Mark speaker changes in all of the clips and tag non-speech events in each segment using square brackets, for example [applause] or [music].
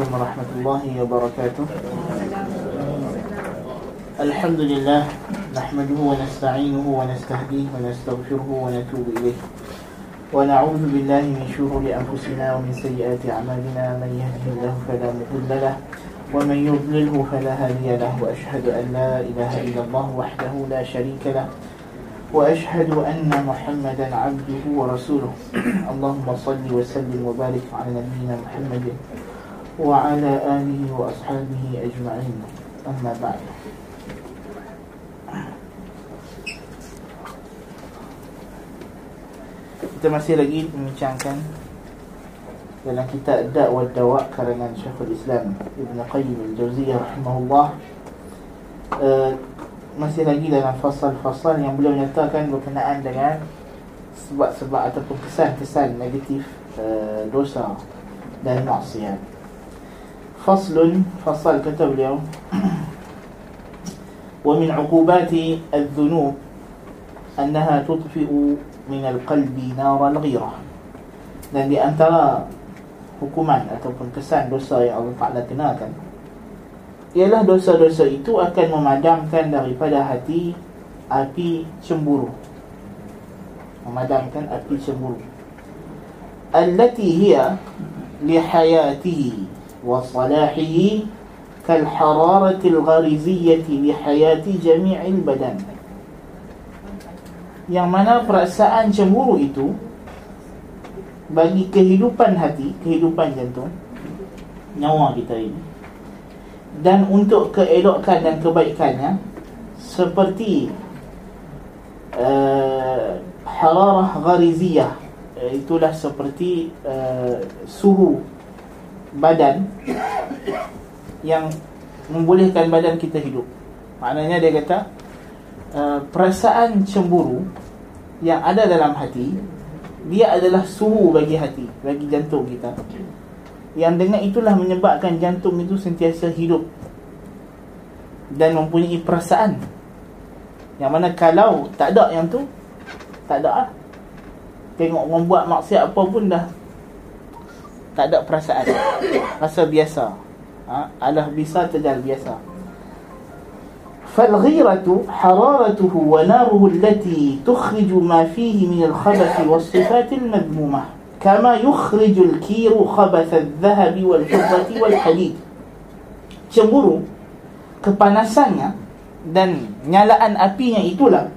Speaker 1: عليكم ورحمة الله وبركاته. الحمد لله نحمده ونستعينه ونستهديه ونستغفره ونتوب إليه. ونعوذ بالله من شرور أنفسنا ومن سيئات أعمالنا. من يهده الله فلا مضل له ومن يضلله فلا هادي له. وأشهد أن لا إله إلا الله وحده لا شريك له. وأشهد أن محمدا عبده ورسوله. اللهم صل وسلم وبارك على نبينا محمد وعلى آله وأصحابه أجمعين أما بعد Kita masih lagi membincangkan dalam kitab Da' wa Dawa' karangan Syekhul Islam Ibn Qayyim Al-Jawziyah rahimahullah uh, masih lagi dalam fasal-fasal yang beliau nyatakan berkenaan dengan sebab-sebab ataupun kesan-kesan negatif uh, dosa dan maksiat. Faslun fasal kata beliau. [clears throat] Wa min 'uqubati adh-dhunub annaha tudfi'u min al-qalbi nar al-ghirah. Dan di antara hukuman ataupun kesan dosa yang Allah Taala kenakan ialah dosa-dosa itu akan memadamkan daripada hati api cemburu. Memadamkan api cemburu. Allati hiya li al ghariziyyati li hayati jami'il badan. Yang mana perasaan cemburu itu bagi kehidupan hati kehidupan jantung nyawa kita ini. Dan untuk keelokan dan kebaikannya seperti uh, hararah ghariziyah uh, itulah seperti uh, suhu badan yang membolehkan badan kita hidup. Maknanya dia kata uh, perasaan cemburu yang ada dalam hati dia adalah suhu bagi hati bagi jantung kita. Yang dengan itulah menyebabkan jantung itu sentiasa hidup dan mempunyai perasaan. Yang mana kalau tak ada yang tu tak ada lah. Tengok orang buat maksiat apa pun dah tak ada perasaan rasa biasa ha? alah bisa terjal biasa فالغيرة حرارته وناره التي تخرج ما فيه من الخبث والصفات المذمومة كما يخرج الكير خبث الذهب والفضة والحديد cemburu kepanasannya dan nyalaan apinya itulah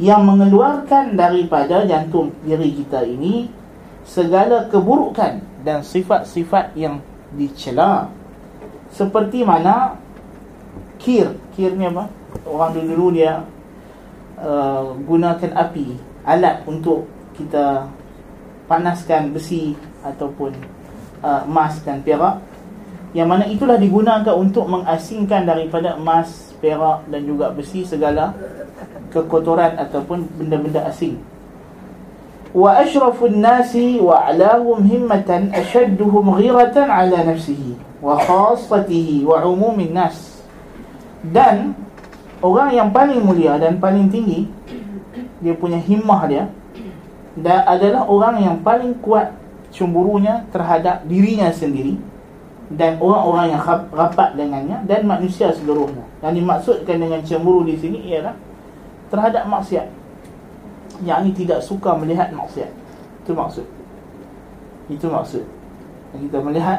Speaker 1: yang mengeluarkan daripada jantung diri kita ini segala keburukan dan sifat-sifat yang dicela. Seperti mana kir. Kir ni apa? Orang dulu-dulu dia uh, gunakan api alat untuk kita panaskan besi ataupun uh, emas dan perak. Yang mana itulah digunakan untuk mengasingkan daripada emas, perak dan juga besi segala kekotoran ataupun benda-benda asing. A'lahum himmatan ashadduhum ghiratan ala nafsihi wa khassatihi wa umumin nas. Dan orang yang paling mulia dan paling tinggi dia punya himmah dia dan adalah orang yang paling kuat cemburunya terhadap dirinya sendiri dan orang-orang yang rapat dengannya dan manusia seluruhnya. Yang dimaksudkan dengan cemburu di sini ialah terhadap maksiat Yang ini tidak suka melihat maksiat. Itu maksud. Itu maksud. Yang kita melihat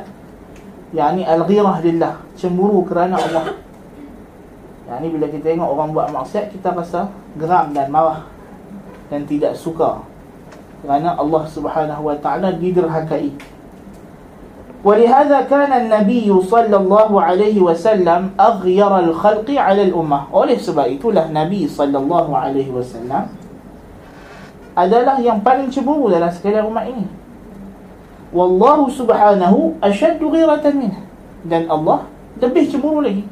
Speaker 1: yang ini al-ghirah lillah, cemburu kerana Allah. Yang ini bila kita tengok orang buat maksiat kita rasa geram dan marah dan tidak suka kerana Allah Subhanahu wa taala diderhakai. ولهذا كان النبي صلى الله عليه وسلم أغير الخلق على الأمة oleh sebab itulah Nabi sallallahu alaihi wasallam adalah yang paling cemburu dalam sekalian umat ini wallahu subhanahu ashaddu ghiratan minhu dan Allah lebih cemburu lagi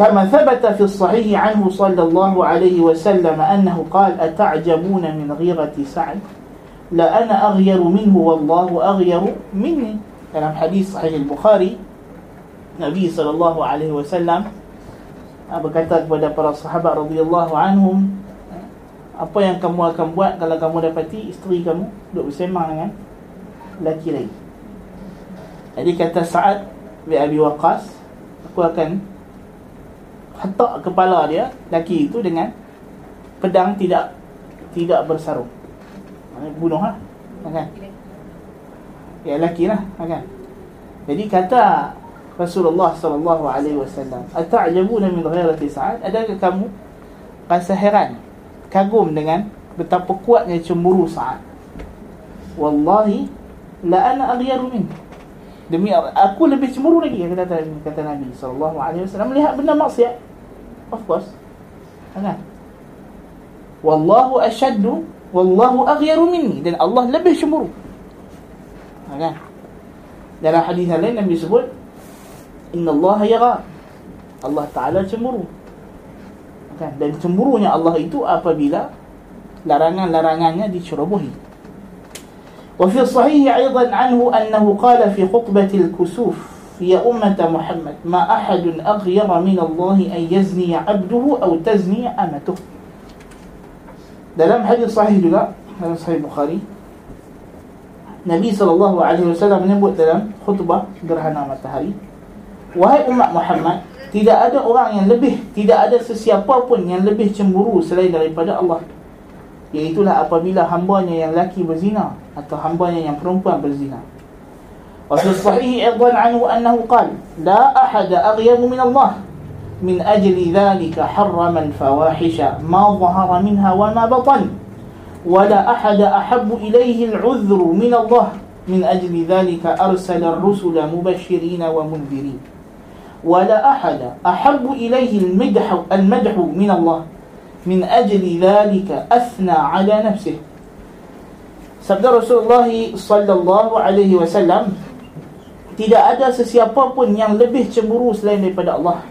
Speaker 1: كما ثبت في الصحيح عنه صلى الله عليه وسلم أنه قال أتعجبون من غيرة لا أنا أغير منه والله أغير مني dalam hadis sahih al-Bukhari Nabi sallallahu alaihi wasallam berkata kepada para sahabat radhiyallahu anhum apa yang kamu akan buat kalau kamu dapati isteri kamu duduk bersembang dengan lelaki lain Jadi kata Sa'ad bin Abi Waqqas, aku akan hentak kepala dia laki itu dengan pedang tidak tidak bersarung. Bunuh lah. Kan? Ya laki lah. Kan? Jadi kata Rasulullah sallallahu alaihi wasallam, "Ata'jabuna min ghairati Sa'ad?" Adakah kamu rasa heran, kagum dengan betapa kuatnya cemburu Sa'ad? Wallahi la ana aghyaru min. Demi aku lebih cemburu lagi kata kata, Nabi sallallahu alaihi wasallam melihat benda maksiat. Of course. Kan? Wallahu ashaddu wallahu aghyaru minni dan Allah lebih cemburu. Kan? Dalam hadis lain Nabi sebut Inna Allah yara Allah Ta'ala cemburu kan? Dan cemburunya Allah itu apabila Larangan-larangannya dicerobohi وفي الصحيح أيضا عنه أنه قال في خطبة الكسوف يا أمة محمد ما أحد أغير من الله أن يزني عبده أو تزني أمته dalam hadis sahih juga dalam sahih Bukhari Nabi SAW menyebut dalam khutbah gerhana matahari Wahai umat Muhammad Tidak ada orang yang lebih Tidak ada sesiapa pun yang lebih cemburu Selain daripada Allah Iaitulah apabila hambanya yang laki berzina Atau hambanya yang perempuan berzina Wasul sahihi irdwan anhu annahu qal La ahada aghyamu min Allah Min ajli dhalika harram al-fawahisha Ma zahara minha wa ma batan ولا أحد أحب إليه العذر من الله من أجل ذلك أرسل الرسل مبشرين ومنذرين ولا أحد أحب إليه المدح المدح من الله من أجل ذلك أثنى على نفسه Sabda Rasulullah sallallahu alaihi wasallam tidak ada sesiapa pun yang lebih cemburu selain daripada Allah.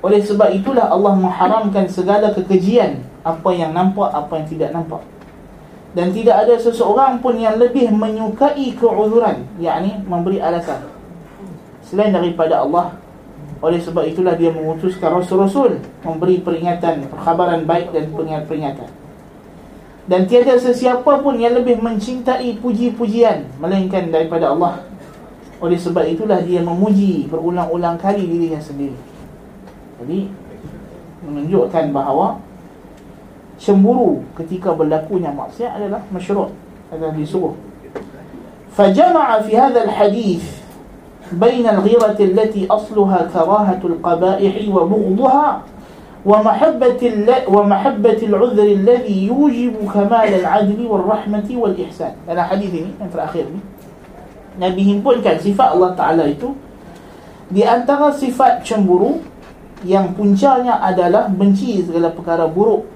Speaker 1: Oleh sebab itulah Allah mengharamkan segala kekejian, apa yang nampak, apa yang tidak nampak. Dan tidak ada seseorang pun yang lebih menyukai keuzuran, yakni memberi alasan selain daripada Allah oleh sebab itulah dia mengutuskan rasul-rasul memberi peringatan, perkhabaran baik dan peringatan. Dan tiada sesiapa pun yang lebih mencintai puji-pujian melainkan daripada Allah. Oleh sebab itulah dia memuji berulang-ulang kali dirinya sendiri. Jadi menunjukkan bahawa cemburu ketika berlakunya maksiat adalah masyru' adalah disuruh. Fajama'a fi hadha al-hadith بين الغيرة التي أصلها كراهة القبائح وبغضها ومحبة, ومحبة العذر الذي يوجب كمال العدل والرحمة والإحسان هذا حديث ini yang terakhir ni Nabi himpunkan sifat Allah Ta'ala itu Di antara sifat cemburu Yang puncanya adalah benci segala perkara buruk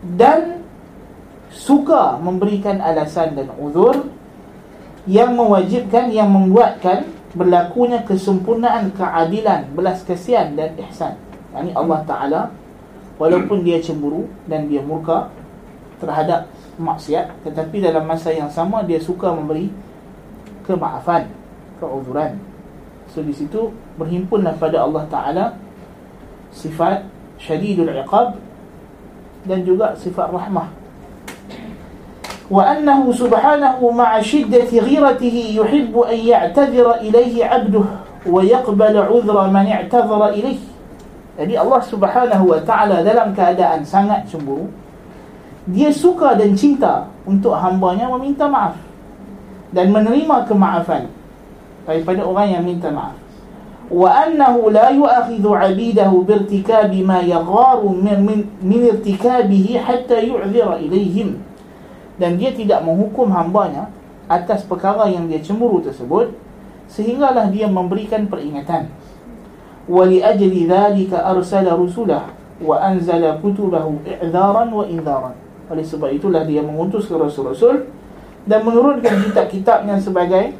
Speaker 1: Dan Suka memberikan alasan dan uzur yang mewajibkan yang membuatkan berlakunya kesempurnaan keadilan belas kasihan dan ihsan. Yakni Allah taala walaupun dia cemburu dan dia murka terhadap maksiat tetapi dalam masa yang sama dia suka memberi kemaafan keuzuran. So di situ berhimpunlah pada Allah taala sifat syadidul iqab dan juga sifat rahmah وأنه سبحانه مع شدة غيرته يحب أن يعتذر إليه عبده ويقبل عذر من اعتذر إليه Jadi Allah subhanahu wa ta'ala dalam keadaan sangat cemburu Dia suka dan cinta untuk hambanya meminta maaf Dan menerima kemaafan Daripada orang yang minta maaf Wa annahu la yu'akhidhu abidahu birtikabi ma yagharu min, min, min irtikabihi hatta yu'zira ilayhim dan dia tidak menghukum hambanya atas perkara yang dia cemburu tersebut sehinggalah dia memberikan peringatan. Wali ajli dhalika arsala rusulah wa anzala kutubahu i'dharan wa indharan. Oleh sebab itulah dia mengutus ke rasul-rasul dan menurunkan kitab-kitabnya sebagai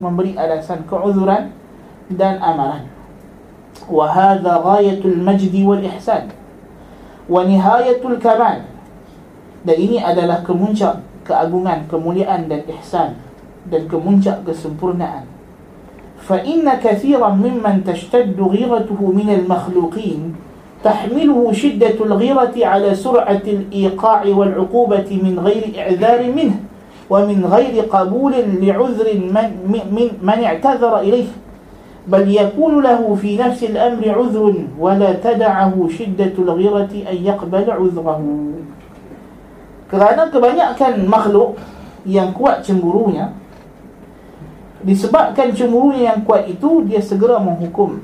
Speaker 1: memberi alasan keuzuran dan amaran. Wa hadha ghayatul majdi wal ihsan wa nihayatul kamal dan ini adalah kemuncak keagungan, kemuliaan dan ihsan dan kemuncak kesempurnaan. فإن كثيرا ممن تشتد غيرته من المخلوقين تحمله شدة الغيرة على سرعة الإيقاع والعقوبة من غير إعذار منه ومن غير قبول لعذر من, من, من اعتذر إليه بل يكون له في نفس الأمر عذر ولا تدعه شدة الغيرة أن يقبل عذره kerana kebanyakan makhluk yang kuat cemburunya disebabkan cemburunya yang kuat itu dia segera menghukum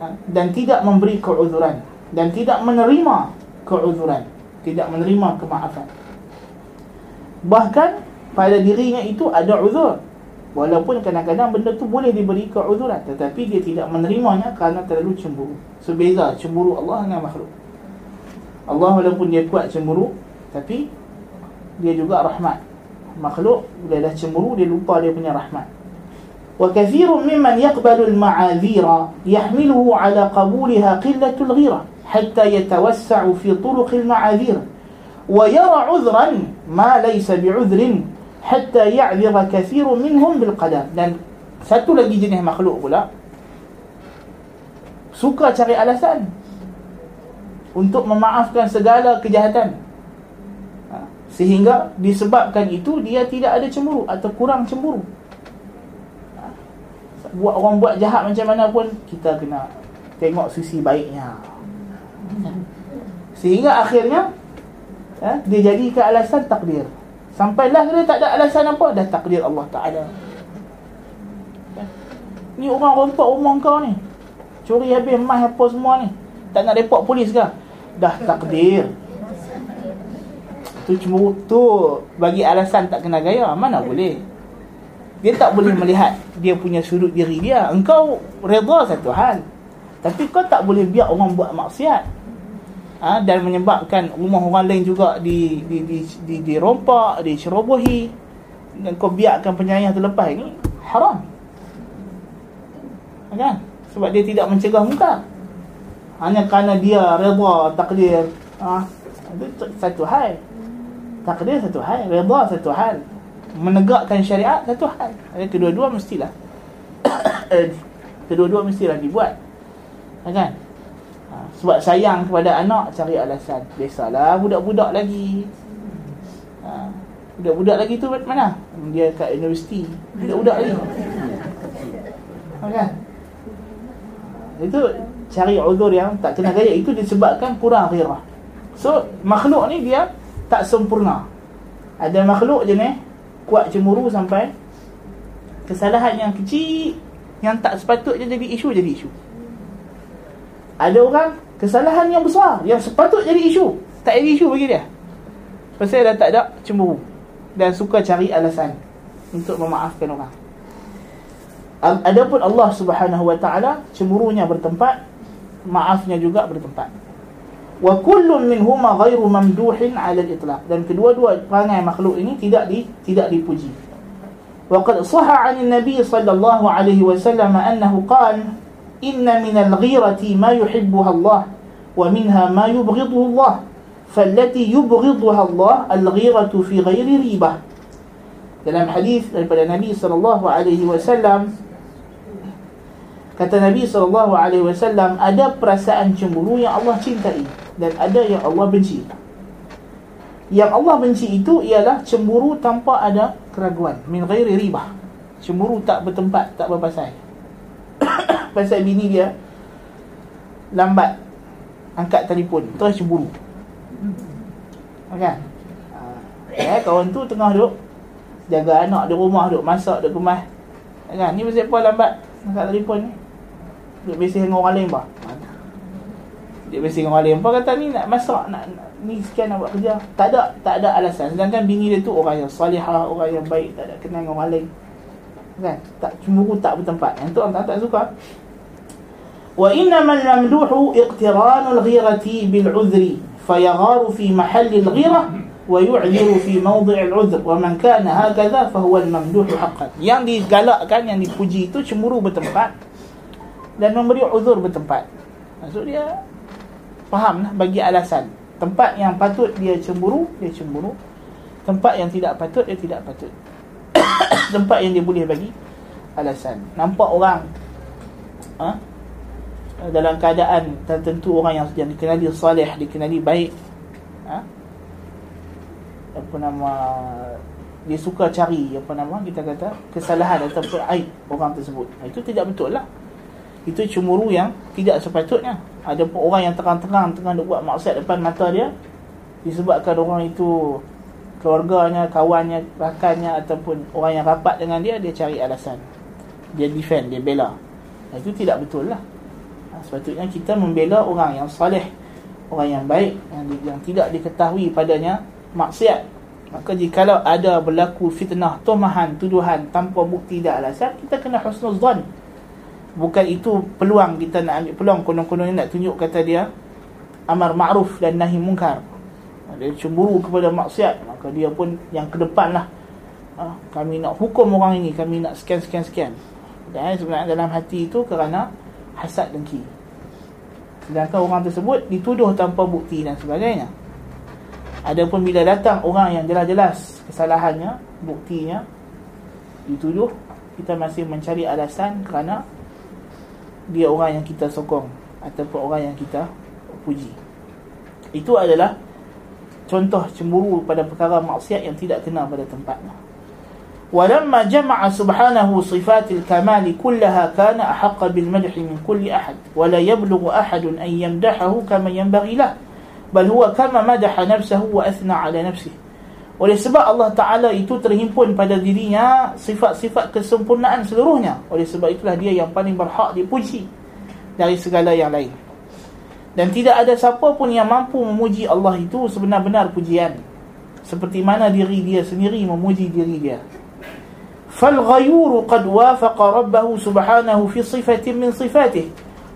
Speaker 1: ha, dan tidak memberi keuzuran dan tidak menerima keuzuran tidak menerima kemaafan. Bahkan pada dirinya itu ada uzur. Walaupun kadang-kadang benda tu boleh diberi keuzuran tetapi dia tidak menerimanya kerana terlalu cemburu. Sebeza cemburu Allah dengan makhluk. Allah walaupun dia kuat cemburu tapi dia juga rahmat makhluk bila dah cemburu dia lupa dia punya rahmat وكثير ممن يقبل المعاذير على قبولها قلة الغيرة حتى يتوسع في طرق المعاذير ويرى عذرا ما ليس بعذر حتى يعذر كثير منهم بالقدر dan satu lagi jenis makhluk pula suka cari alasan untuk memaafkan segala kejahatan ha, sehingga disebabkan itu dia tidak ada cemburu atau kurang cemburu. Buat orang buat jahat macam mana pun kita kena tengok sisi baiknya. Sehingga akhirnya ha, dia ke alasan takdir. Sampailah dia tak ada alasan apa dah takdir Allah Ta'ala. Ni orang rompak rumah kau ni. Curi habis emas apa semua ni. Tak nak report polis ke dah takdir tu cuma tu bagi alasan tak kena gaya mana boleh dia tak boleh melihat dia punya sudut diri dia engkau redha satu hal tapi kau tak boleh biar orang buat maksiat ha, dan menyebabkan rumah orang lain juga di di di di, di rompak, dicerobohi dan kau biarkan penyayang terlepas ini haram. Kan? Sebab dia tidak mencegah muka. Hanya kerana dia redha takdir. Ha, itu satu hal. Takdir satu hal, redha satu hal. Menegakkan syariat satu hal. Ada kedua-dua mestilah. [coughs] kedua-dua mestilah dibuat. Kan? sebab sayang kepada anak cari alasan biasalah budak-budak lagi ha. budak-budak lagi tu mana dia kat universiti budak-budak lagi ha, kan itu cari uzur yang tak kena gaya itu disebabkan kurang ghirah so makhluk ni dia tak sempurna. Ada makhluk je ni kuat cemburu sampai kesalahan yang kecil yang tak sepatutnya jadi isu jadi isu. Ada orang kesalahan yang besar yang sepatut jadi isu tak jadi isu bagi dia. Pasal dah tak ada cemburu dan suka cari alasan untuk memaafkan orang. Adapun Allah Subhanahu wa taala cemburunya bertempat maafnya juga bertempat kullun minhuma ghairu mamduhin 'ala al-itlaq dan kedua-dua perangai makhluk ini tidak di tidak dipuji وقد صح عن النبي صلى الله عليه وسلم أنه قال إن من الغيرة ما يحبها الله ومنها ما يبغضه الله فالتي يبغضها الله الغيرة في غير ريبة dalam hadis daripada Nabi sallallahu alaihi wasallam kata Nabi sallallahu alaihi wasallam ada perasaan cemburu yang Allah cintai dan ada yang Allah benci. Yang Allah benci itu ialah cemburu tanpa ada keraguan, min ghairi ribah. Cemburu tak bertempat, tak berpasal. [coughs] Pasal bini dia lambat angkat telefon terus cemburu. Kan? Eh kawan tu tengah duduk. Jaga anak di rumah duduk masak duduk kemas kan? Ni pasal apa lambat angkat telefon ni? Duduk bising dengan orang lain bah dia mesti dengan wali empat kata ni nak masak nak, nak ni sekian nak buat kerja. Tak ada tak ada alasan. Sedangkan bini dia tu orang yang salihah orang yang baik tak ada kenal dengan wali kan? Tak cemburu tak bertempat. Yang tu orang tak, tak suka. Wa inna man lamduhu ghirati bil udhri fayaghar fi mahall ghirah wa yu'dhir fi mawdi'il udhr wa man kana hakadha fahuwa al-mamduh haqqan. Yang digalakkan yang dipuji itu cemburu bertempat dan memberi uzur bertempat. Maksud dia faham? Bagi alasan. Tempat yang patut dia cemburu dia cemburu. Tempat yang tidak patut dia tidak patut. [coughs] Tempat yang dia boleh bagi alasan. Nampak orang ha? dalam keadaan tertentu orang yang, yang dikenali salih, dikenali baik ha? apa nama dia suka cari apa nama kita kata kesalahan ataupun aib orang tersebut. Itu tidak betul lah itu cemburu yang tidak sepatutnya. Ada orang yang terang-terang tengah buat maksiat depan mata dia disebabkan orang itu keluarganya, kawannya, rakannya ataupun orang yang rapat dengan dia dia cari alasan. Dia defend, dia bela. Itu tidak betul lah. Ha, sepatutnya kita membela orang yang salih orang yang baik yang, yang tidak diketahui padanya maksiat. Maka jikalau ada berlaku fitnah, tomahan, tuduhan tanpa bukti dan alasan, kita kena husnuzan. Bukan itu peluang kita nak ambil peluang konon-konon nak tunjuk kata dia amar ma'ruf dan nahi mungkar. Dia cemburu kepada maksiat, maka dia pun yang ke depan lah. Ha, kami nak hukum orang ini, kami nak sekian-sekian-sekian. Dan sebenarnya dalam hati itu kerana hasad dengki. Sedangkan orang tersebut dituduh tanpa bukti dan sebagainya. Adapun bila datang orang yang jelas-jelas kesalahannya, buktinya dituduh, kita masih mencari alasan kerana dia orang yang kita sokong ataupun orang yang kita puji. Itu adalah contoh cemburu pada perkara maksiat yang tidak kena pada tempatnya. ولما جمع سبحانه صفات الكمال كلها كان أحق بالمدح من كل أحد ولا يبلغ أحد أن يمدحه كما ينبغي له bal huwa kama madaha nafsahu wa athna ala nafsihi oleh sebab Allah Ta'ala itu terhimpun pada dirinya sifat-sifat kesempurnaan seluruhnya oleh sebab itulah dia yang paling berhak dipuji dari segala yang lain dan tidak ada siapa pun yang mampu memuji Allah itu sebenar-benar pujian seperti mana diri dia sendiri memuji diri dia فالغيور قد وافق ربه سبحانه في صفة من صفاته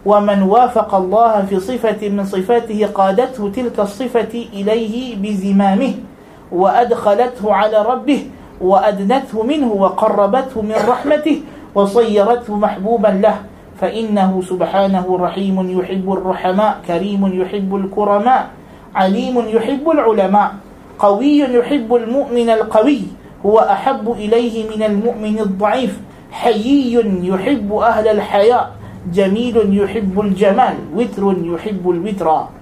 Speaker 1: ومن وافق الله في صفة من صفاته قادته تلك الصفة إليه بزمامه وأدخلته على ربه وأدنته منه وقربته من رحمته وصيرته محبوبا له. فإنه سبحانه رحيم يحب الرحماء كريم يحب الكرماء عليم يحب العلماء قوي يحب المؤمن القوي هو أحب إليه من المؤمن الضعيف حيي يحب أهل الحياء jamilun yuhibbul jamal witrun yuhibbul witra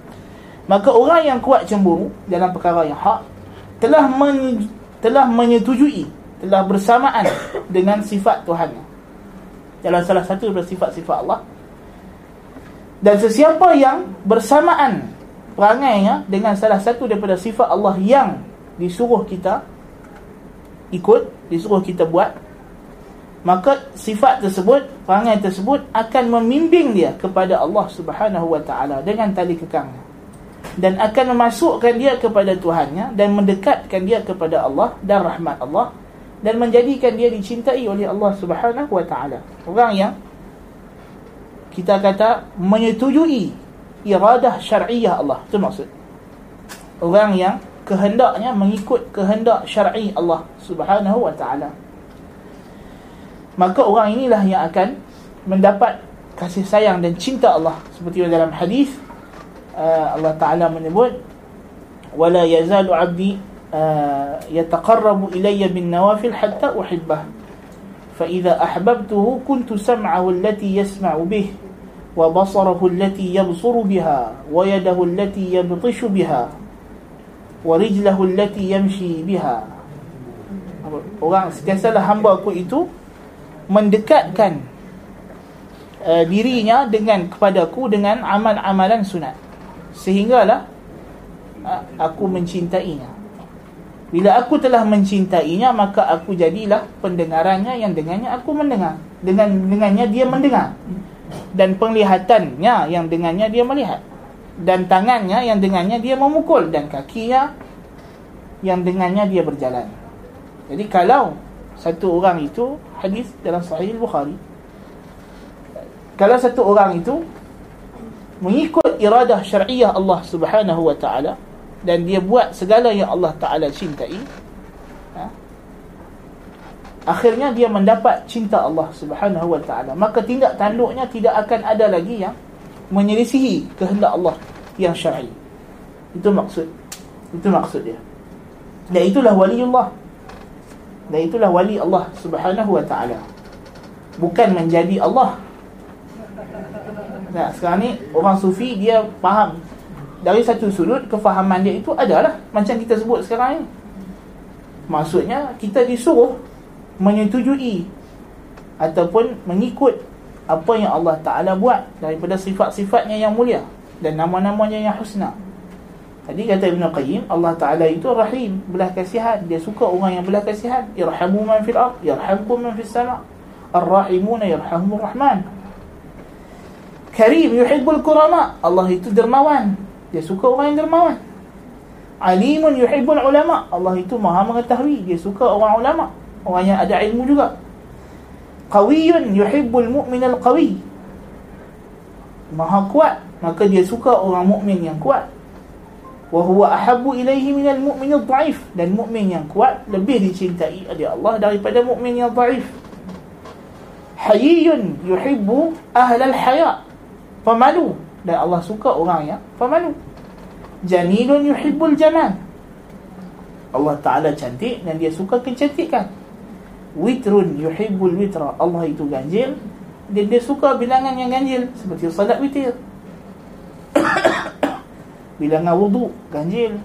Speaker 1: maka orang yang kuat cemburu dalam perkara yang hak telah men, telah menyetujui telah bersamaan dengan sifat Tuhan. Dalam salah satu daripada sifat-sifat Allah. Dan sesiapa yang bersamaan perangainya dengan salah satu daripada sifat Allah yang disuruh kita ikut disuruh kita buat maka sifat tersebut perangai tersebut akan membimbing dia kepada Allah Subhanahu wa taala dengan tali kekang dan akan memasukkan dia kepada Tuhannya dan mendekatkan dia kepada Allah dan rahmat Allah dan menjadikan dia dicintai oleh Allah Subhanahu wa taala. Orang yang kita kata menyetujui iradah syar'iyah Allah itu maksud. Orang yang kehendaknya mengikut kehendak syar'i Allah Subhanahu wa taala. Maka orang inilah yang akan mendapat kasih sayang dan cinta Allah. Seperti dalam hadis uh, Allah Taala menyebut wala yazalu 'abdi uh, yataqarrabu ilayya bin nawafil hatta uhibbah fa idza ahbabtuhu kuntu sam'ahu allati yasma'u bih wa basarahu allati yabsuru biha wa yadahu allati yabtishu biha wa rijlahu allati yamshi biha. Orang sentiasa hamba aku itu mendekatkan uh, dirinya dengan kepadaku dengan amal-amalan sunat sehinggalah aku mencintainya. Bila aku telah mencintainya maka aku jadilah pendengarannya yang dengannya aku mendengar. Dengan dengannya dia mendengar. Dan penglihatannya yang dengannya dia melihat. Dan tangannya yang dengannya dia memukul. Dan kakinya yang dengannya dia berjalan. Jadi kalau satu orang itu hadis dalam sahih Bukhari. Kalau satu orang itu mengikut iradah syariah Allah Subhanahu wa taala dan dia buat segala yang Allah taala cintai ha? akhirnya dia mendapat cinta Allah Subhanahu wa taala maka tindak tanduknya tidak akan ada lagi yang menyelisihi kehendak Allah yang syar'i itu maksud itu maksud dia dan itulah waliullah dan itulah wali Allah Subhanahu wa taala. Bukan menjadi Allah. Nah, sekarang ni orang sufi dia faham. Dari satu sudut kefahaman dia itu adalah macam kita sebut sekarang ni. Maksudnya kita disuruh menyetujui ataupun mengikut apa yang Allah Taala buat daripada sifat-sifatnya yang mulia dan nama-namanya yang husna. Tadi kata Ibn Qayyim Allah Ta'ala itu rahim Belah kasihan. Dia suka orang yang belah kasihan. Irhamu man fil ard Yarhamkum man fil sama. Ar-rahimuna yarhamur rahman Karim yuhibbul kurama. Allah itu dermawan. Dia suka orang yang dermawan. Alimun yuhibbul ulama. Allah itu maha mengetahui. Dia suka orang ulama. Orang yang ada ilmu juga. Qawiyun yuhibbul mu'min al-qawi Maha kuat. Maka dia suka orang mukmin yang kuat. Wa huwa ahabbu ilaihi minal mu'min dhaif dan mukmin yang kuat lebih dicintai oleh Allah daripada mukmin yang dhaif hayyun yuhibbu ahlal haya pemalu. Dan Allah suka orang yang pemalu. Jamilun yuhibbul jamal. Allah Ta'ala cantik dan dia suka kecantikan. Witrun yuhibbul witra. Allah itu ganjil. Dan dia suka bilangan yang ganjil. Seperti salat witir. [coughs] Bilangan wudu ganjil.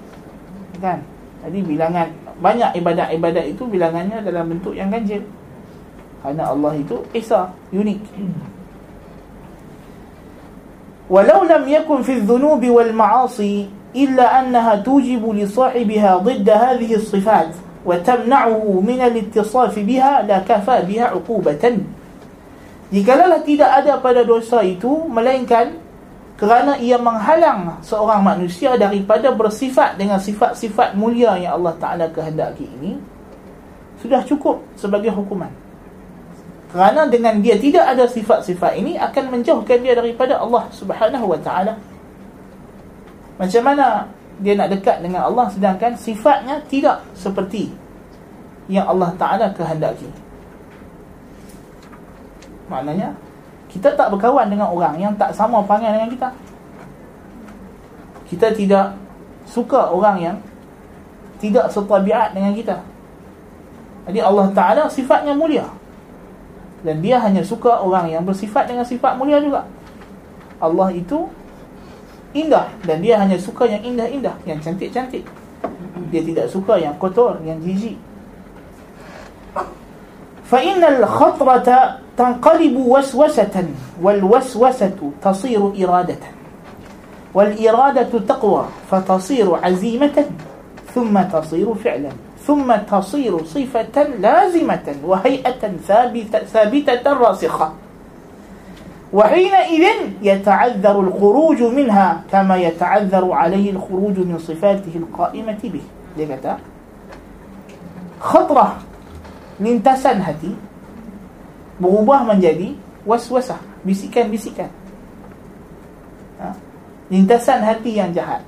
Speaker 1: Kan? Jadi bilangan banyak ibadat-ibadat itu bilangannya dalam bentuk yang ganjil. Kerana Allah itu esa unik ولو لم يكن في الذنوب والمعاصي إلا أنها توجب لصاحبها ضد هذه الصفات وتمنعه من الاتصاف بها لكفى بها عقوبة Jikalau tidak ada pada dosa itu Melainkan kerana ia menghalang seorang manusia daripada bersifat dengan sifat-sifat mulia yang Allah Ta'ala kehendaki ini sudah cukup sebagai hukuman kerana dengan dia tidak ada sifat-sifat ini akan menjauhkan dia daripada Allah Subhanahu Wa Ta'ala. Macam mana dia nak dekat dengan Allah sedangkan sifatnya tidak seperti yang Allah Ta'ala kehendaki? Maknanya kita tak berkawan dengan orang yang tak sama panggil dengan kita. Kita tidak suka orang yang tidak setabiat dengan kita. Jadi Allah Ta'ala sifatnya mulia dan dia hanya suka orang yang bersifat dengan sifat mulia juga. Allah itu indah dan dia hanya suka yang indah-indah, yang cantik-cantik. Dia tidak suka yang kotor, yang jijik. Fa innal khatrata tanqalibu waswasatan wal waswasatu tasiru iradatan. Wal iradatu taqwa fatasiru azimatan thumma tasiru fi'lan. ثم تصير صفة لازمة وهيئة ثابتة, ثابتة راسخة. وحينئذ يتعذر الخروج منها كما يتعذر عليه الخروج من صفاته القائمة به. لكذا خطرة lintasan hati berubah menjadi waswasah bisikan-bisikan ha? lintasan hati yang jahat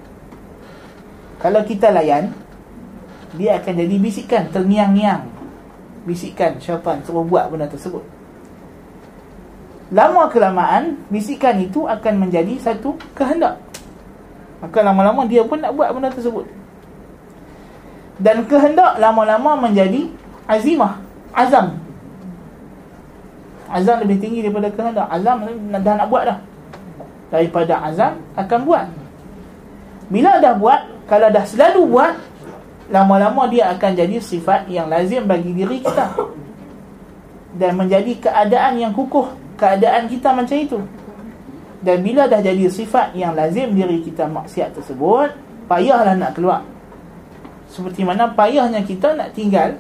Speaker 1: kalau kita layan dia akan jadi bisikan terniang-niang bisikan syaitan suruh buat benda tersebut. Lama kelamaan bisikan itu akan menjadi satu kehendak. Maka lama-lama dia pun nak buat benda tersebut. Dan kehendak lama-lama menjadi azimah azam. Azam lebih tinggi daripada kehendak. Azam dah nak buat dah. Daripada azam akan buat. Bila dah buat kalau dah selalu buat lama-lama dia akan jadi sifat yang lazim bagi diri kita dan menjadi keadaan yang kukuh keadaan kita macam itu dan bila dah jadi sifat yang lazim diri kita maksiat tersebut payahlah nak keluar seperti mana payahnya kita nak tinggal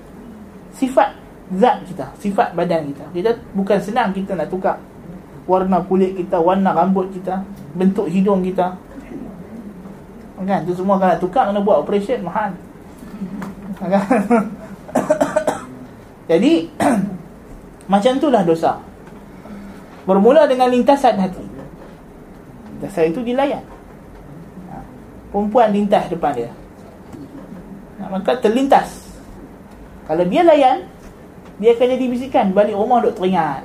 Speaker 1: sifat zat kita, sifat badan kita. Kita bukan senang kita nak tukar warna kulit kita, warna rambut kita, bentuk hidung kita. Kan? Itu semua kalau tukar kena buat operation mahal. Kan? Jadi [coughs] macam itulah dosa. Bermula dengan lintasan hati. Lintasan itu dilayan. Ha. Perempuan lintas depan dia. Maka terlintas. Kalau dia layan, dia akan jadi bisikan balik rumah duk teringat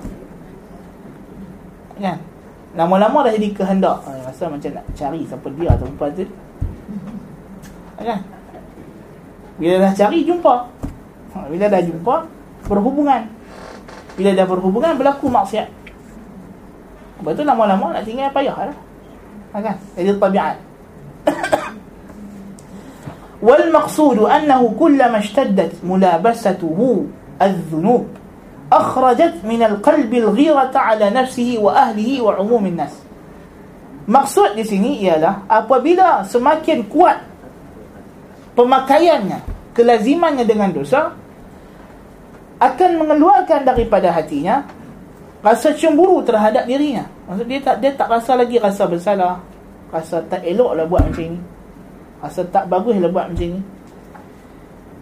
Speaker 1: kan lama-lama dah jadi kehendak eh, rasa macam nak cari siapa dia atau perempuan tu kan bila dah cari jumpa ha, bila dah jumpa berhubungan bila dah berhubungan berlaku maksiat sebab tu lama-lama nak tinggal payah lah ha, kan jadi tabiat والمقصود أنه كلما اشتدت ملابسته الذنوب أخرجت من القلب الغيرة على نفسه وأهله وعموم الناس Maksud di sini ialah apabila semakin kuat pemakaiannya, kelazimannya dengan dosa akan mengeluarkan daripada hatinya rasa cemburu terhadap dirinya. Maksud dia tak dia tak rasa lagi rasa bersalah, rasa tak eloklah buat macam ini. Rasa tak baguslah buat macam ini.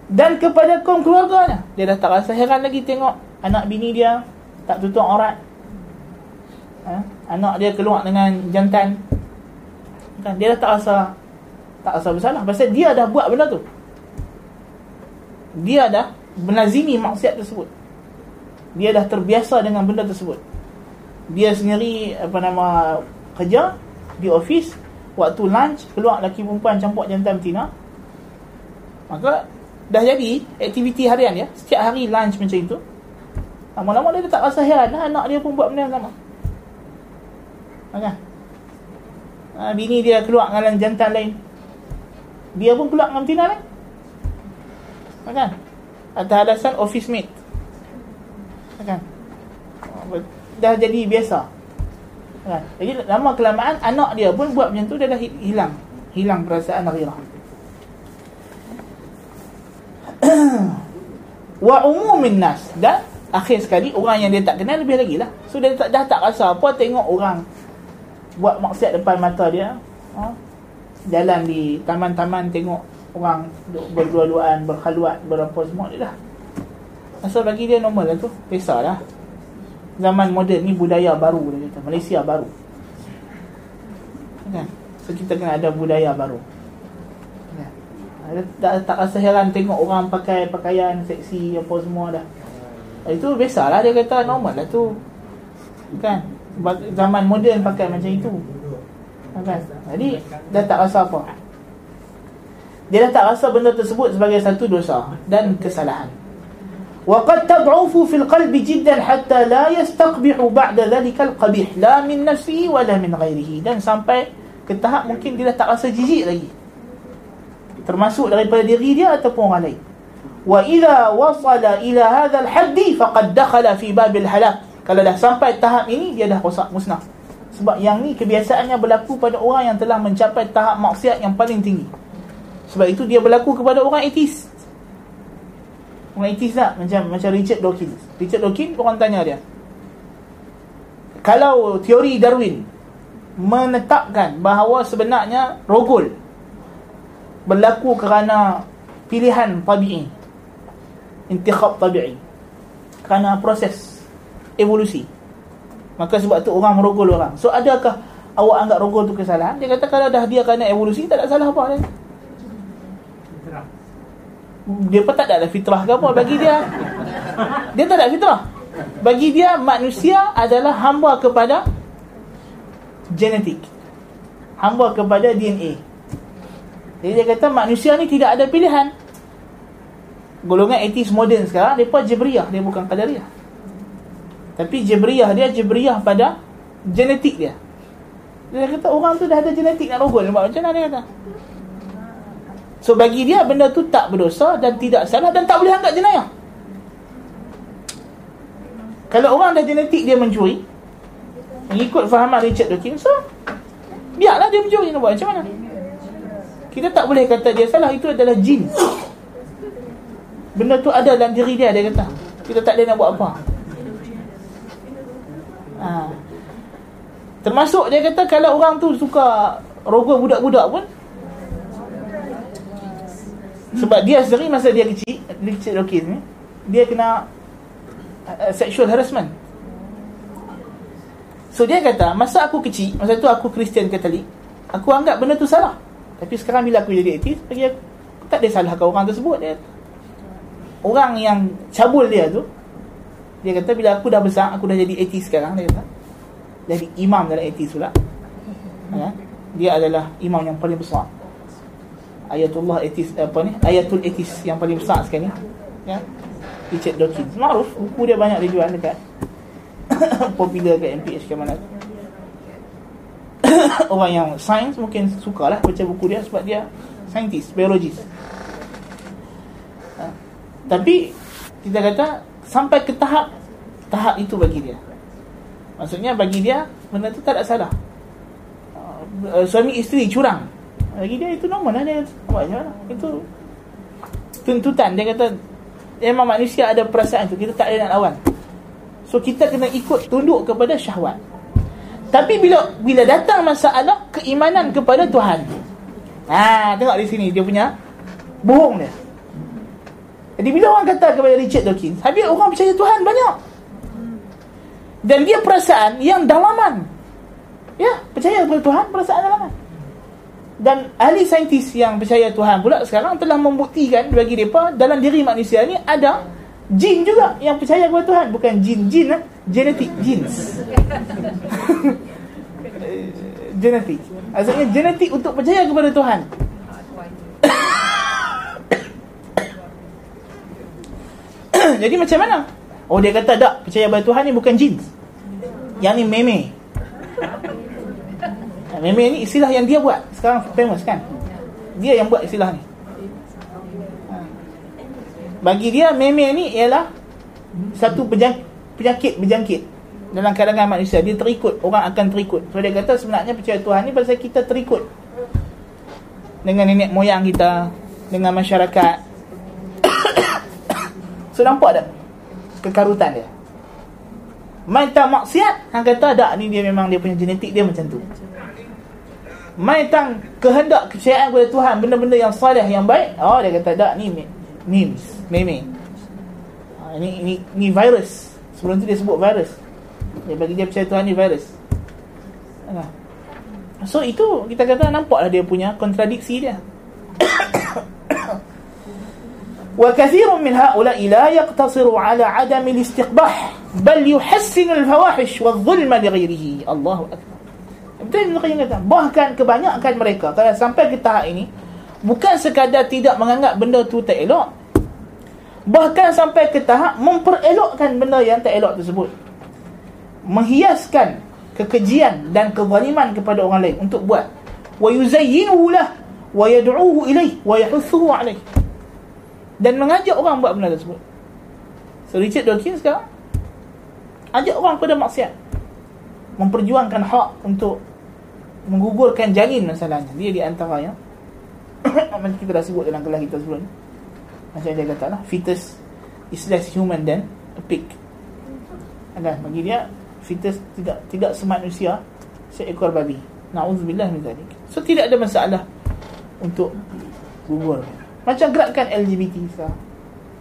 Speaker 1: Dan kepada kaum keluarganya, dia dah tak rasa heran lagi tengok anak bini dia tak tutup aurat. Ha? Anak dia keluar dengan jantan. Kan dia dah tak rasa tak rasa bersalah pasal dia dah buat benda tu. Dia dah menazimi maksiat tersebut. Dia dah terbiasa dengan benda tersebut. Dia sendiri apa nama kerja di office waktu lunch keluar lelaki perempuan campur jantan betina. Maka dah jadi aktiviti harian dia. Setiap hari lunch macam itu. Lama-lama dia tak rasa heran lah anak dia pun buat benda yang sama. Kan? Ha, bini dia keluar dengan jantan lain. Dia pun keluar dengan betina lain. Kan? Atas alasan office mate. Kan? Dah jadi biasa. Kan? Jadi lama kelamaan anak dia pun buat macam tu dia dah hilang. Hilang perasaan ghirah. [clears throat] Wa umumin nas dan akhir sekali orang yang dia tak kenal lebih lagi lah so dia tak, dah tak rasa apa tengok orang buat maksiat depan mata dia ha? Jalan di taman-taman tengok orang berdua-duaan berkhaluat berapa semua dia dah asal bagi dia normal lah tu biasa lah zaman moden ni budaya baru dia kata Malaysia baru kan so kita kena ada budaya baru kan? tak, tak rasa heran tengok orang pakai pakaian seksi apa semua dah itu biasalah dia kata normal lah tu. Kan? Zaman moden pakai macam itu. Kan? Jadi dah tak rasa apa. Dia dah tak rasa benda tersebut sebagai satu dosa dan kesalahan. وقد تضعف في القلب جدا حتى لا يستقبح بعد ذلك القبيح لا من نفسه ولا من غيره dan sampai ke tahap mungkin dia dah tak rasa jijik lagi termasuk daripada diri dia ataupun orang lain وإذا وصل إلى هذا الحد فقد دخل في باب الهلاك kalau dah sampai tahap ini dia dah rosak musnah sebab yang ni kebiasaannya berlaku pada orang yang telah mencapai tahap maksiat yang paling tinggi. Sebab itu dia berlaku kepada orang etis orang etis tak? Macam macam Richard Dawkins. Richard Dawkins orang tanya dia. Kalau teori Darwin menetapkan bahawa sebenarnya rogol berlaku kerana pilihan tabi'i intikhab tabi'i kerana proses evolusi maka sebab tu orang merogol orang. So adakah awak anggap rogol tu kesalahan? Dia kata kalau dah dia kerana evolusi tak ada salah apa dia. Dia pun tak ada fitrah ke apa bagi dia. Dia tak ada fitrah. Bagi dia manusia adalah hamba kepada genetik. Hamba kepada DNA jadi dia kata manusia ni tidak ada pilihan. Golongan etis moden sekarang depa Jabriyah dia bukan Qadariyah tapi Jabriyah dia Jabriyah pada genetik dia. Dia kata orang tu dah ada genetik nak rogol. Macam mana dia kata? So bagi dia benda tu tak berdosa dan tidak salah dan tak boleh angkat jenayah. Kalau orang dah genetik dia mencuri. Mengikut fahaman Richard Dawkins so biarlah dia mencuri. Nak buat macam mana? Kita tak boleh kata dia salah. Itu adalah jin. Benda tu ada dalam diri dia Dia kata. Kita tak boleh nak buat apa ha. Termasuk dia kata Kalau orang tu suka Rogol budak-budak pun Sebab dia sendiri Masa dia kecil Dia kecil lokis ni Dia kena uh, Sexual harassment. So dia kata Masa aku kecil Masa tu aku Kristian Katolik Aku anggap benda tu salah. Tapi sekarang bila aku jadi etis Bagi aku Tak ada salah kau orang tersebut Dia. Orang yang cabul dia tu dia kata bila aku dah besar aku dah jadi etis sekarang dia kata jadi imam dalam etis pula ya? dia adalah imam yang paling besar ayatullah etis apa ni ayatul etis yang paling besar sekarang ni ya Richard Dawkins maruf buku dia banyak dijual dekat [coughs] popular kat MPH ke mana [coughs] orang yang sains mungkin sukalah baca buku dia sebab dia saintis, biologis. Ha. Tapi kita kata sampai ke tahap tahap itu bagi dia. Maksudnya bagi dia benda tu tak ada salah. Uh, suami isteri curang. Bagi dia itu normal lah dia buat je lah. Itu tuntutan dia kata memang manusia ada perasaan tu kita tak ada nak lawan. So kita kena ikut tunduk kepada syahwat. Tapi bila bila datang masalah keimanan kepada Tuhan. Ha, tengok di sini dia punya bohong dia. Jadi bila orang kata kepada Richard Dawkins, habis orang percaya Tuhan banyak. Dan dia perasaan yang dalaman. Ya, percaya kepada Tuhan, perasaan dalaman. Dan ahli saintis yang percaya Tuhan pula sekarang telah membuktikan bagi mereka dalam diri manusia ni ada jin juga yang percaya kepada Tuhan. Bukan jin-jin lah. Genetik, jeans. [laughs] genetik. Maksudnya genetik untuk percaya kepada Tuhan. [coughs] Jadi macam mana? Oh dia kata tak percaya pada Tuhan ni bukan jin. Yang ni meme. Meme ni istilah yang dia buat. Sekarang famous kan? Dia yang buat istilah ni. Bagi dia meme ni ialah satu penyakit berjangkit dalam kalangan manusia dia terikut orang akan terikut so dia kata sebenarnya percaya Tuhan ni pasal kita terikut dengan nenek moyang kita dengan masyarakat [coughs] So nampak tak Kekarutan dia. Main tak maksiat Han kata tak ni dia memang dia punya genetik dia macam tu. Main tang kehendak kepercayaan kepada Tuhan Benda-benda yang salih yang baik Oh dia kata tak ni Memes Meme. Ha, ini, ini, ini virus. Sebelum tu dia sebut virus. Dia bagi dia percaya Tuhan ni virus. So itu kita kata nampaklah dia punya kontradiksi dia وكثير من هؤلاء لا يقتصر على عدم الاستقباح بل يحسن الفواحش والظلم لغيره الله أكبر Betul Ibn Qayyim kata Bahkan kebanyakan mereka Kalau sampai ke tahap ini Bukan sekadar tidak menganggap benda tu tak elok Bahkan sampai ke tahap Memperelokkan benda yang tak elok tersebut Menghiaskan Kekejian dan kezaliman kepada orang lain Untuk buat Wa yuzayyinuhu lah Wa yadu'uhu ilaih Wa yahuthuhu alaih dan mengajak orang buat benda tersebut. So Richard Dawkins sekarang ajak orang pada maksiat. Memperjuangkan hak untuk menggugurkan janin masalahnya. Dia di antaranya [coughs] macam kita dah sebut dalam kelas kita sebelum ni. Macam dia kata lah, fetus is less human than a pig. Ada bagi dia fetus tidak tidak semanusia seekor babi. Nauzubillah min zalik. So tidak ada masalah untuk gugur. Macam gerakan LGBT sekarang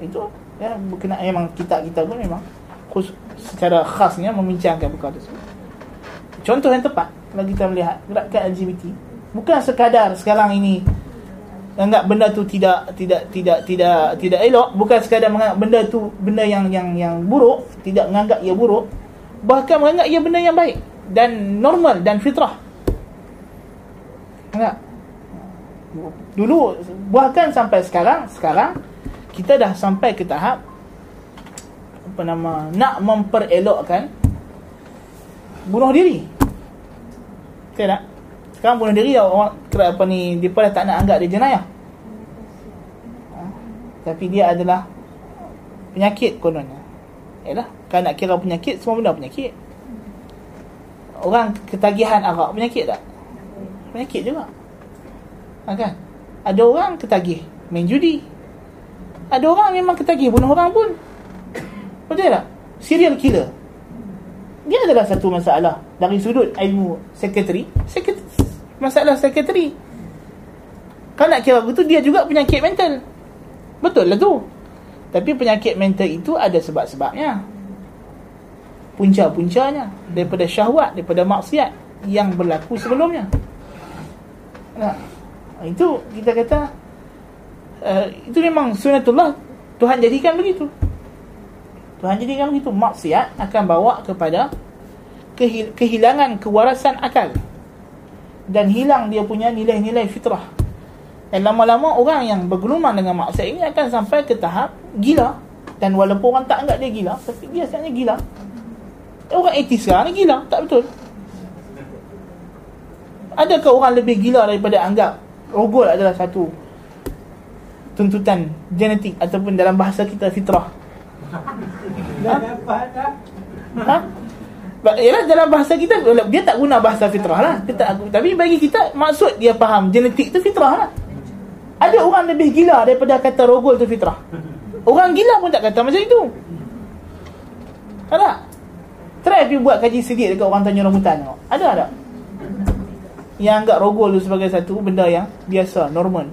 Speaker 1: Itu ya, berkenaan memang kita-kita pun memang khusus, Secara khasnya membincangkan perkara tersebut. Contoh yang tepat Kalau kita melihat gerakan LGBT Bukan sekadar sekarang ini Anggap benda tu tidak tidak tidak tidak tidak elok. Bukan sekadar menganggap benda tu benda yang yang yang buruk tidak menganggap ia buruk. Bahkan menganggap ia benda yang baik dan normal dan fitrah. Enggak dulu bahkan sampai sekarang sekarang kita dah sampai ke tahap apa nama nak memperelokkan bunuh diri. Betul tak? Sekarang bunuh diri orang apa ni dia dah tak nak anggap dia jenayah. Ha? tapi dia adalah penyakit kononnya. Yalah kalau nak kira penyakit semua benda penyakit. Orang ketagihan arak penyakit tak? Penyakit juga ha, kan? Ada orang ketagih main judi. Ada orang memang ketagih bunuh orang pun. Betul tak? Serial killer. Dia adalah satu masalah dari sudut ilmu sekretari. Masalah sekretari. Kalau nak kira begitu dia juga penyakit mental. Betul lah tu. Tapi penyakit mental itu ada sebab-sebabnya. Punca-puncanya daripada syahwat daripada maksiat yang berlaku sebelumnya. Nah itu kita kata uh, itu memang sunatullah Tuhan jadikan begitu. Tuhan jadikan begitu. Maksiat akan bawa kepada kehil- kehilangan kewarasan akal. Dan hilang dia punya nilai-nilai fitrah. Dan lama-lama orang yang bergelumang dengan maksiat ini akan sampai ke tahap gila. Dan walaupun orang tak anggap dia gila tapi biasanya gila. Orang etis sekarang ni gila tak betul? Adakah orang lebih gila daripada anggap rogol adalah satu tuntutan genetik ataupun dalam bahasa kita fitrah. Ha? ha? Yalah dalam bahasa kita dia tak guna bahasa fitrah lah. Dia tak, tapi bagi kita maksud dia faham genetik tu fitrah lah. Ada orang lebih gila daripada kata rogol tu fitrah. Orang gila pun tak kata macam itu. Ada. Try pergi buat kaji sedikit dekat orang tanya rambutan ada tak yang anggap rogol tu sebagai satu benda yang biasa normal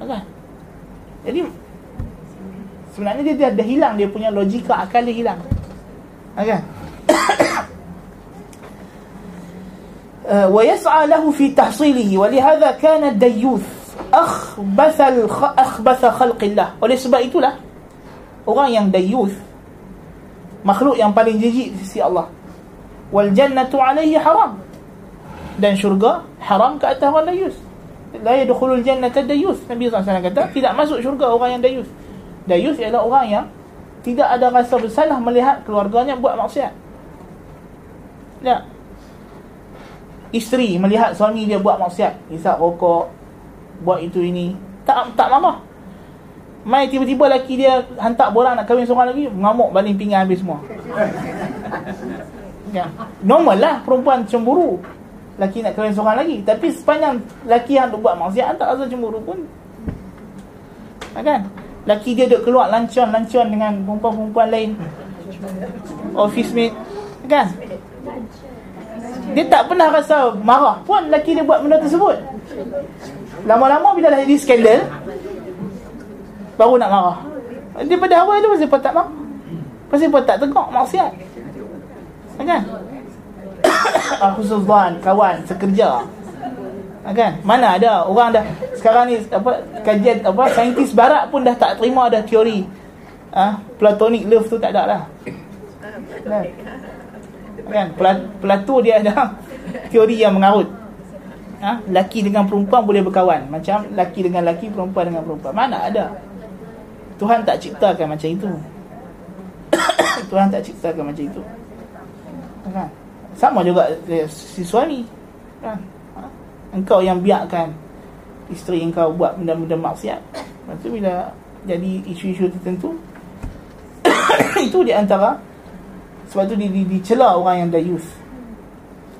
Speaker 1: kan jadi sebenarnya dia dah, dah hilang dia punya logika akal dia hilang. Kan? ويسعى له في تحصيله ولهذا كان الديوث أخبث أخبث خلق الله oleh sebab itulah orang yang dayuth makhluk yang paling jijik di sisi Allah wal jannatu alaihi haram dan syurga haram ke atas orang dayuth la yadkhulul jannata dayus. Nabi SAW kata tidak masuk syurga orang yang dayus. Dayus ialah orang yang tidak ada rasa bersalah melihat keluarganya buat maksiat. Ya. Isteri melihat suami dia buat maksiat hisap rokok buat itu ini tak tak marah mai tiba-tiba laki dia hantar borak nak kahwin seorang lagi ngamuk baling pinggan habis semua. [laughs] Ya. Normal lah perempuan cemburu laki nak kahwin seorang lagi. Tapi sepanjang laki yang tu buat maksiat tak rasa cemburu pun. Ha, kan? Laki dia duk keluar lancon-lancon dengan perempuan-perempuan lain. Office mate. Kan? Dia tak pernah rasa marah pun laki dia buat benda tersebut. Lama-lama bila dah jadi skandal baru nak marah. Dia pada awal tu pasal tak marah. Pasal tak tegak maksiat. Kan Khusuzan kawan sekerja. Ha, kan? Mana ada? Orang dah sekarang ni apa kajian apa saintis barat pun dah tak terima dah teori. Ah ha, platonic love tu tak ada lah. Kan, kan? Plato dia ada [laughs] teori yang mengarut. Ha? laki dengan perempuan boleh berkawan. Macam laki dengan laki perempuan dengan perempuan. Mana ada? Tuhan tak ciptakan macam itu. [coughs] Tuhan tak ciptakan macam itu. Kan sama juga eh, si suami? Ha? engkau yang biarkan isteri engkau buat benda-benda maksiat lepas tu bila jadi isu-isu tertentu [coughs] itu di antara sebab tu di, di, dicela orang yang dayus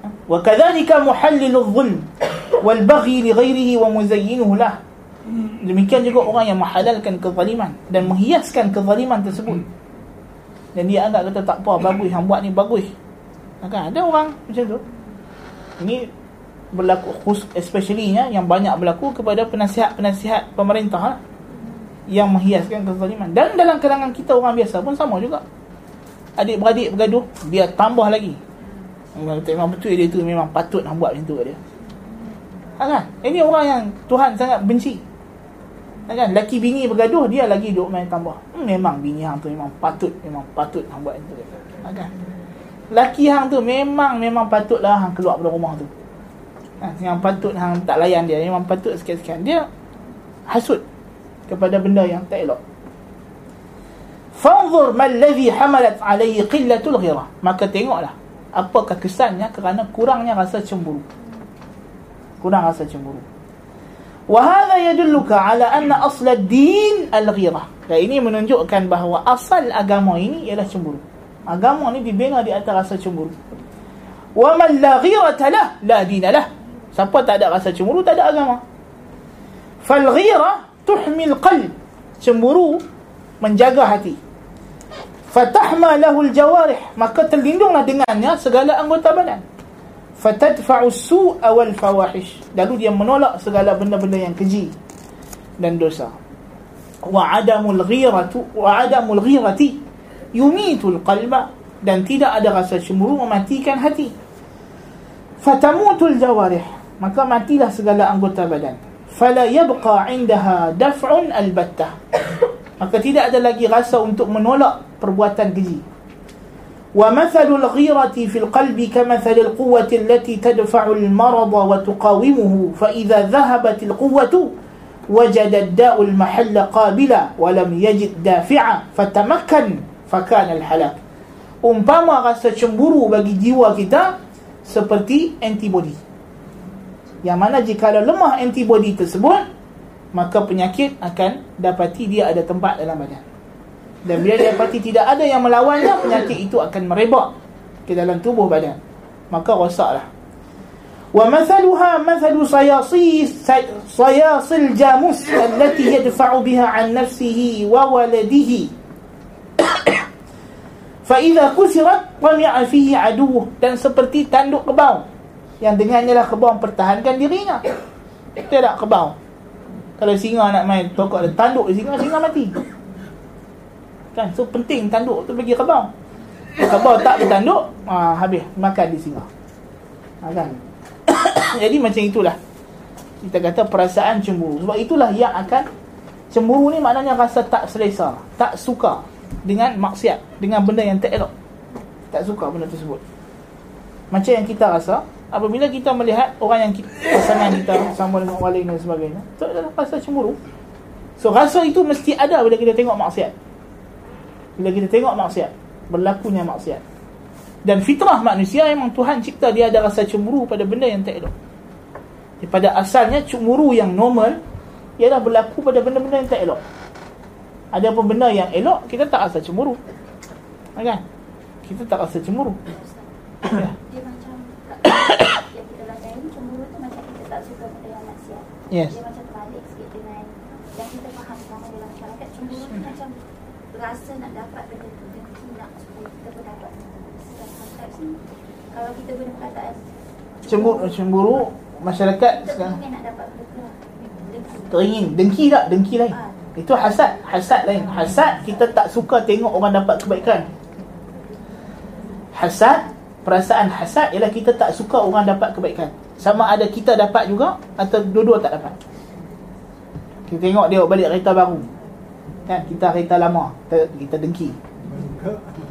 Speaker 1: ha? wa kadzalika muhallilul zulm wal baghi li ghairihi wa muzayyinuhu lah demikian juga orang yang menghalalkan kezaliman dan menghiaskan kezaliman tersebut dan dia anggap kata tak apa bagus yang buat ni bagus kan? Ada orang macam tu. Ini berlaku khusus especially yang banyak berlaku kepada penasihat-penasihat pemerintah lah, yang menghiaskan kezaliman. Dan dalam kalangan kita orang biasa pun sama juga. Adik-beradik bergaduh dia tambah lagi. Memang betul dia tu memang patut nak buat macam tu dia. Ha, kan? Ini orang yang Tuhan sangat benci. Ha, kan? Laki bini bergaduh dia lagi duk main tambah. Hmm, memang bini hang tu memang patut memang patut nak buat macam tu. Ha, kan laki hang tu memang memang patutlah hang keluar dari rumah tu. Ha, yang patut hang tak layan dia, memang patut sekian-sekian. Dia hasut kepada benda yang tak elok. Fanzur mal ladhi hamalat alayhi qillatul ghira. Maka tengoklah apakah kesannya kerana kurangnya rasa cemburu. Kurang rasa cemburu. Wa hadha yadulluka ala anna asla ad-din al-ghira. Dan ini menunjukkan bahawa asal agama ini ialah cemburu. Agama ni dibina di atas rasa cemburu. Wa man la ghirata lah, la dina lah. Siapa tak ada rasa cemburu, tak ada agama. Fal ghira tuhmil qalb. Cemburu menjaga hati. Fatahma lahu al-jawarih, maka terlindunglah dengannya segala anggota badan. Fatadfa'u su'a wal fawahish. Lalu dia menolak segala benda-benda yang keji dan dosa. Wa adamul ghiratu wa adamul ghirati yumitul qalba dan tidak ada rasa cemburu mematikan hati fatamutul jawarih maka matilah segala anggota badan fala yabqa indaha daf'un albattah maka tidak ada lagi rasa untuk menolak perbuatan keji wa mathalul ghirati fil qalbi kamathalil quwwati allati tadfa'u al marada wa tuqawimuhu fa idza dhahabat al quwwatu wajada ad-da'u al mahalla qabila wa lam yajid dafi'a fatamakkan fakan al-halak. Umpama rasa cemburu bagi jiwa kita seperti antibody. Yang mana jika lemah antibody tersebut maka penyakit akan dapati dia ada tempat dalam badan. Dan bila dia dapati tidak ada yang melawannya penyakit itu akan merebak ke dalam tubuh badan. Maka rosaklah. Wa mathaluha mathalu sayasi sayasil jamus allati yadfa'u biha an nafsihi wa waladihi [coughs] fa idza kusirat qami'a fihi aduwwuh. Dan seperti tanduk kebau yang dengannya lah kebau mempertahankan dirinya. Dia tak kebau kalau singa nak main pokok ada tanduk singa singa mati. Kan? So penting tanduk tu bagi kebau kebau tak bertanduk ha, habis. Makan di singa. Ha, kan? [coughs] Jadi macam itulah. Kita kata perasaan cemburu. Sebab itulah yang akan cemburu ni maknanya rasa tak selesa tak suka dengan maksiat dengan benda yang tak elok. Tak suka benda tersebut. Macam yang kita rasa apabila kita melihat orang yang kita, pasangan kita sama dengan orang lain dan sebagainya itu adalah rasa cemburu. So rasa itu mesti ada bila kita tengok maksiat. Bila kita tengok maksiat berlakunya maksiat. Dan fitrah manusia memang Tuhan cipta dia ada rasa cemburu pada benda yang tak elok. Pada asalnya cemburu yang normal ialah berlaku pada benda-benda yang tak elok ada pun benda yang elok kita tak rasa cemburu. Kan? Kita tak rasa cemburu.
Speaker 2: Ya.
Speaker 1: Yes.
Speaker 2: Dia macam terbalik sikit dengan yang kita faham dalam masyarakat. Cemburu tu macam rasa nak dapat benda tu dengki nak supaya kita pun dapat ni kalau kita guna perkataan
Speaker 1: cemburu cemburu masyarakat sekarang.
Speaker 2: ingin nak dapat benda tu. Dengki
Speaker 1: teringin dengki tak? Dengki lain.
Speaker 2: Ah.
Speaker 1: Itu hasad hasad lain. Hasad kita tak suka tengok orang dapat kebaikan. Hasad perasaan hasad ialah kita tak suka orang dapat kebaikan. Sama ada kita dapat juga atau dua-dua tak dapat. Kita tengok dia balik kereta baru. Kan? Kita kereta lama. Kita, kita dengki.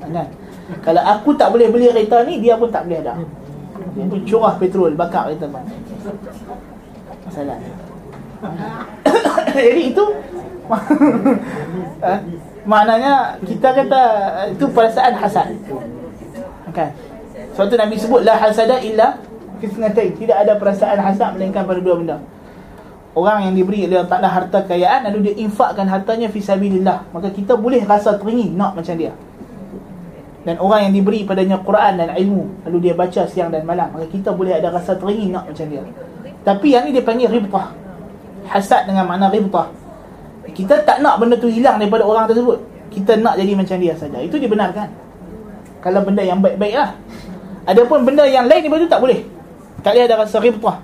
Speaker 1: Kan? Kalau aku tak boleh beli kereta ni dia pun tak boleh ada. Dia pun curah petrol bakar kereta bang masalah. [coughs] Jadi itu Ha? maknanya kita kata itu perasaan hasad. Kan? Sebab tu Nabi sebut la hasada illa fitnatain tidak ada perasaan hasad melainkan pada dua benda. Orang yang diberi oleh Allah Ta'ala harta kekayaan lalu dia infakkan hartanya fi sabilillah. Maka kita boleh rasa teringin nak macam dia. Dan orang yang diberi padanya Quran dan ilmu lalu dia baca siang dan malam maka kita boleh ada rasa teringin nak macam dia. Tapi yang ni dia panggil ribtah. Hasad dengan makna ribtah kita tak nak benda tu hilang daripada orang tersebut. Kita nak jadi macam dia saja. Itu dibenarkan. Kalau benda yang baik-baik lah. Adapun benda yang lain daripada tu tak boleh. Tak boleh ada rasa ribtah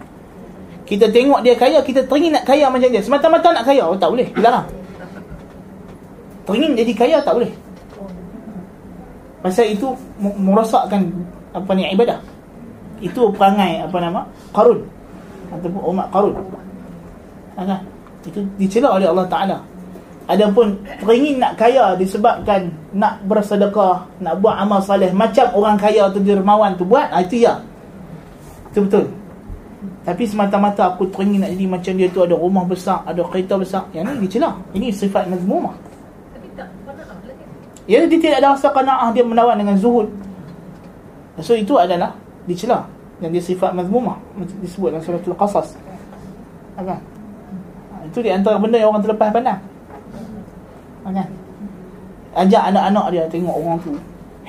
Speaker 1: kita tengok dia kaya kita teringin nak kaya macam dia. Semata-mata nak kaya oh, tak boleh. Dilarang. Teringin jadi kaya tak boleh. Pasal itu merosakkan apa ni ibadah. Itu perangai apa nama? Qarun. Ataupun umat qarun. Ha, kan? Itu dicela oleh Allah Taala Adapun teringin nak kaya disebabkan nak bersedekah, nak buat amal soleh macam orang kaya tu dermawan tu buat, ah, itu ya. Itu betul. Tapi semata-mata aku teringin nak jadi macam dia tu ada rumah besar, ada kereta besar. Yang ni dicela. Ini sifat mazmumah. Ya, dia tidak ada rasa qanaah dia menawan dengan zuhud. So itu adalah dicela. Yang dia sifat mazmumah disebut dalam surah Al-Qasas. Kan? Itu di antara benda yang orang terlepas pandang. Kan? Ajak anak-anak dia tengok orang tu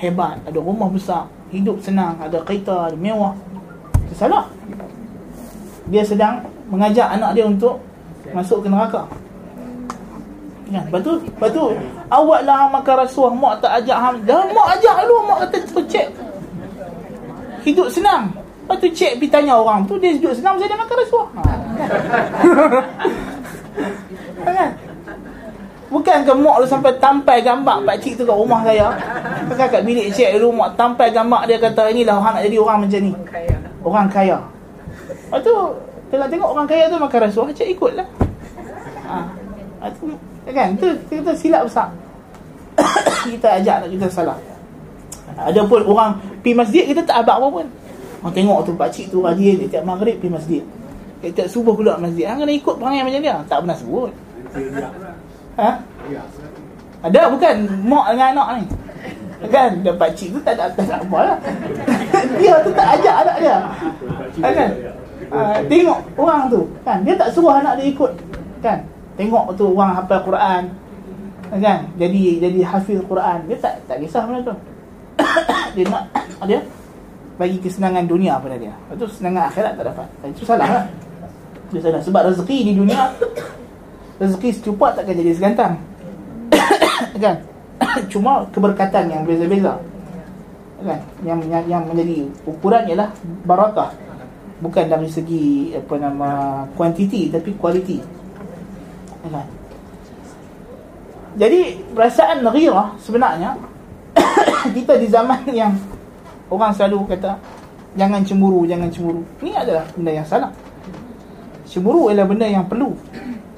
Speaker 1: hebat, ada rumah besar, hidup senang, ada kereta, ada mewah. Itu salah. Dia sedang mengajak anak dia untuk masuk ke neraka. Kan? Lepas tu, lepas tu awak lah makan rasuah, mak tak ajak ham. Dah mak ajak dulu, mak kata tu cek. Hidup senang. Lepas tu cek pergi tanya orang tu, dia hidup senang, saya dah makan rasuah. Ha. [laughs] Bukan ke mak lu sampai tampai gambar pak cik tu kat rumah saya. Kan kat bilik cik dulu mak tampai gambar dia kata inilah orang nak jadi orang macam ni. Orang kaya. Lepas tu tengok tengok orang kaya tu makan rasuah cik ikutlah. Ha. ha tu, kan tu kita silap besar. [coughs] kita ajak nak kita salah. Ada pun orang pi masjid kita tak abak apa pun. Orang tengok tu pak cik tu rajin dia tiap maghrib pi masjid. Dia tiap subuh keluar masjid. Hang kena ikut perangai macam dia. Tak pernah sebut. Ha? Ada bukan mak dengan anak ni. Kan dan pak cik tu tak ada tak apa lah. [laughs] dia tu tak ajak anak dia. Ha, kan? Ha, tengok orang tu kan dia tak suruh anak dia ikut kan Tengok tu orang hafal Quran kan jadi jadi hafiz Quran dia tak tak kisah benda tu [coughs] dia nak dia bagi kesenangan dunia pada dia itu kesenangan akhirat tak dapat itu salah lah dia salah sebab rezeki di dunia rezeki secupat takkan jadi segantang [coughs] kan? [coughs] Cuma keberkatan yang beza-beza. Kan? Yang, yang yang menjadi ukuran ialah barakah. Bukan dari segi apa nama kuantiti tapi kualiti. Kan? Jadi perasaan ghirah sebenarnya [coughs] kita di zaman yang orang selalu kata jangan cemburu, jangan cemburu. Ini adalah benda yang salah. Cemburu adalah benda yang perlu.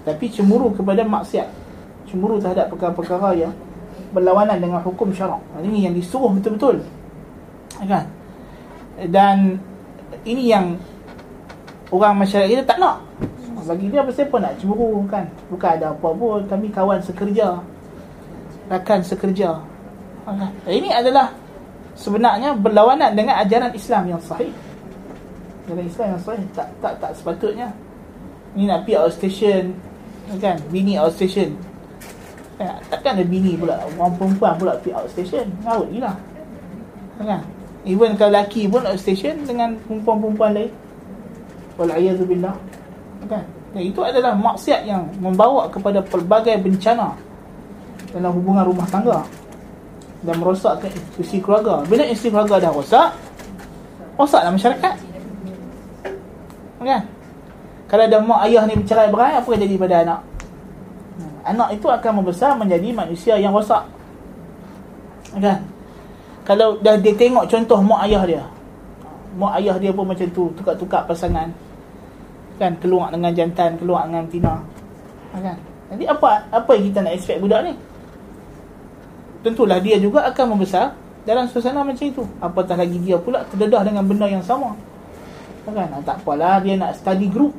Speaker 1: Tapi cemburu kepada maksiat. Cemburu terhadap perkara-perkara yang berlawanan dengan hukum syarak. Ini yang disuruh betul-betul. Kan? Dan ini yang orang masyarakat kita tak nak bagi dia siapa nak cemburu kan bukan ada apa pun kami kawan sekerja rakan sekerja ini adalah sebenarnya berlawanan dengan ajaran Islam yang sahih ajaran Islam yang sahih tak tak tak sepatutnya ni nak pergi outstation kan? Bini outstation eh, takkan ada bini pula. Orang perempuan pula pergi outstation ngawut gila kan? Even kalau lelaki pun outstation dengan perempuan-perempuan lain. Wal'ayyadzubillah kan? Dan itu adalah maksiat yang membawa kepada pelbagai bencana dalam hubungan rumah tangga dan merosakkan institusi keluarga. Bila institusi keluarga dah rosak rosaklah masyarakat. Kan kalau ada mak ayah ni bercerai berai apa yang jadi pada anak? Anak itu akan membesar menjadi manusia yang rosak. Kan? Kalau dah dia tengok contoh mak ayah dia mak ayah dia pun macam tu tukar-tukar pasangan. Kan? Keluar dengan jantan keluar dengan tina. Kan? Jadi apa apa yang kita nak expect budak ni? Tentulah dia juga akan membesar dalam suasana macam itu. Apatah lagi dia pula terdedah dengan benda yang sama. Kan? Tak apalah dia nak study group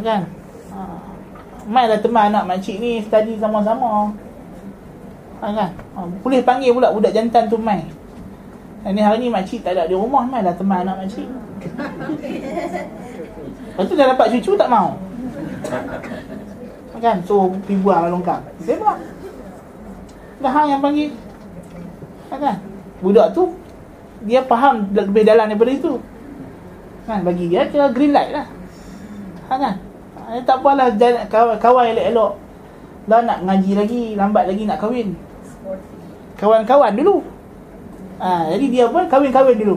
Speaker 1: kan? Ha. mainlah teman anak makcik ni study sama-sama. Kan? Ha. boleh panggil pula budak jantan tu main ini hari ni makcik tak ada. Di rumah mainlah teman anak makcik. Lepas tu dah dapat cucu tak mau? Kan? So pergi buang longkang. Buang Dah hang yang panggil. Kan? Budak tu Dia faham lebih dalam daripada itu Kan Bagi dia kira green light lah. Kan? Eh, Tak apalah Kawan elok-elok. Dah nak ngaji lagi Lambat lagi nak kahwin. Kawan-kawan dulu. Ha, Jadi dia pun kahwin-kahwin dulu.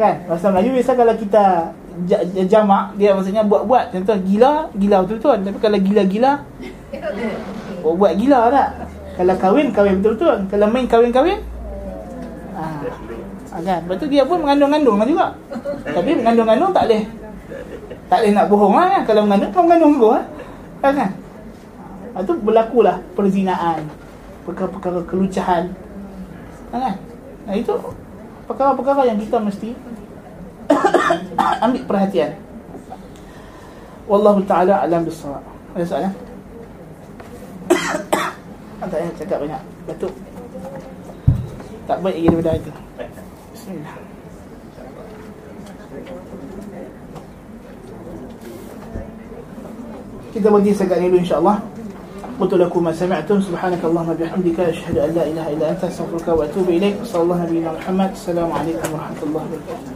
Speaker 1: Kan? Bahasa Melayu biasa kalau kita jamak dia maksudnya buat-buat. Contoh gila gila betul-betul. Tapi kalau gila-gila buat, buat gila tak? Kalau kahwin kahwin betul-betul. Kalau main kahwin-kahwin. Ah ha, kan betul dia pun mengandung-ngandung lah juga tapi mengandung-ngandung tak boleh tak boleh nak bohong lah kan kalau mengandung kau mengandung juga kan kan itu berlakulah perzinaan perkara-perkara kelucahan kan nah itu perkara-perkara yang kita mesti [coughs] ambil perhatian. Wallahu taala alam bisawab. Ada soalan? [coughs] Tak payah cakap banyak. Batuk. Tak baik lagi daripada itu. Bismillah. Kita bagi sekat ni dulu insya-Allah. قلت لكم ما سمعتم سبحانك اللهم بحمدك أشهد أن لا إله إلا أنت أستغفرك وأتوب إليك صلى الله عليه محمد السلام عليكم ورحمة الله وبركاته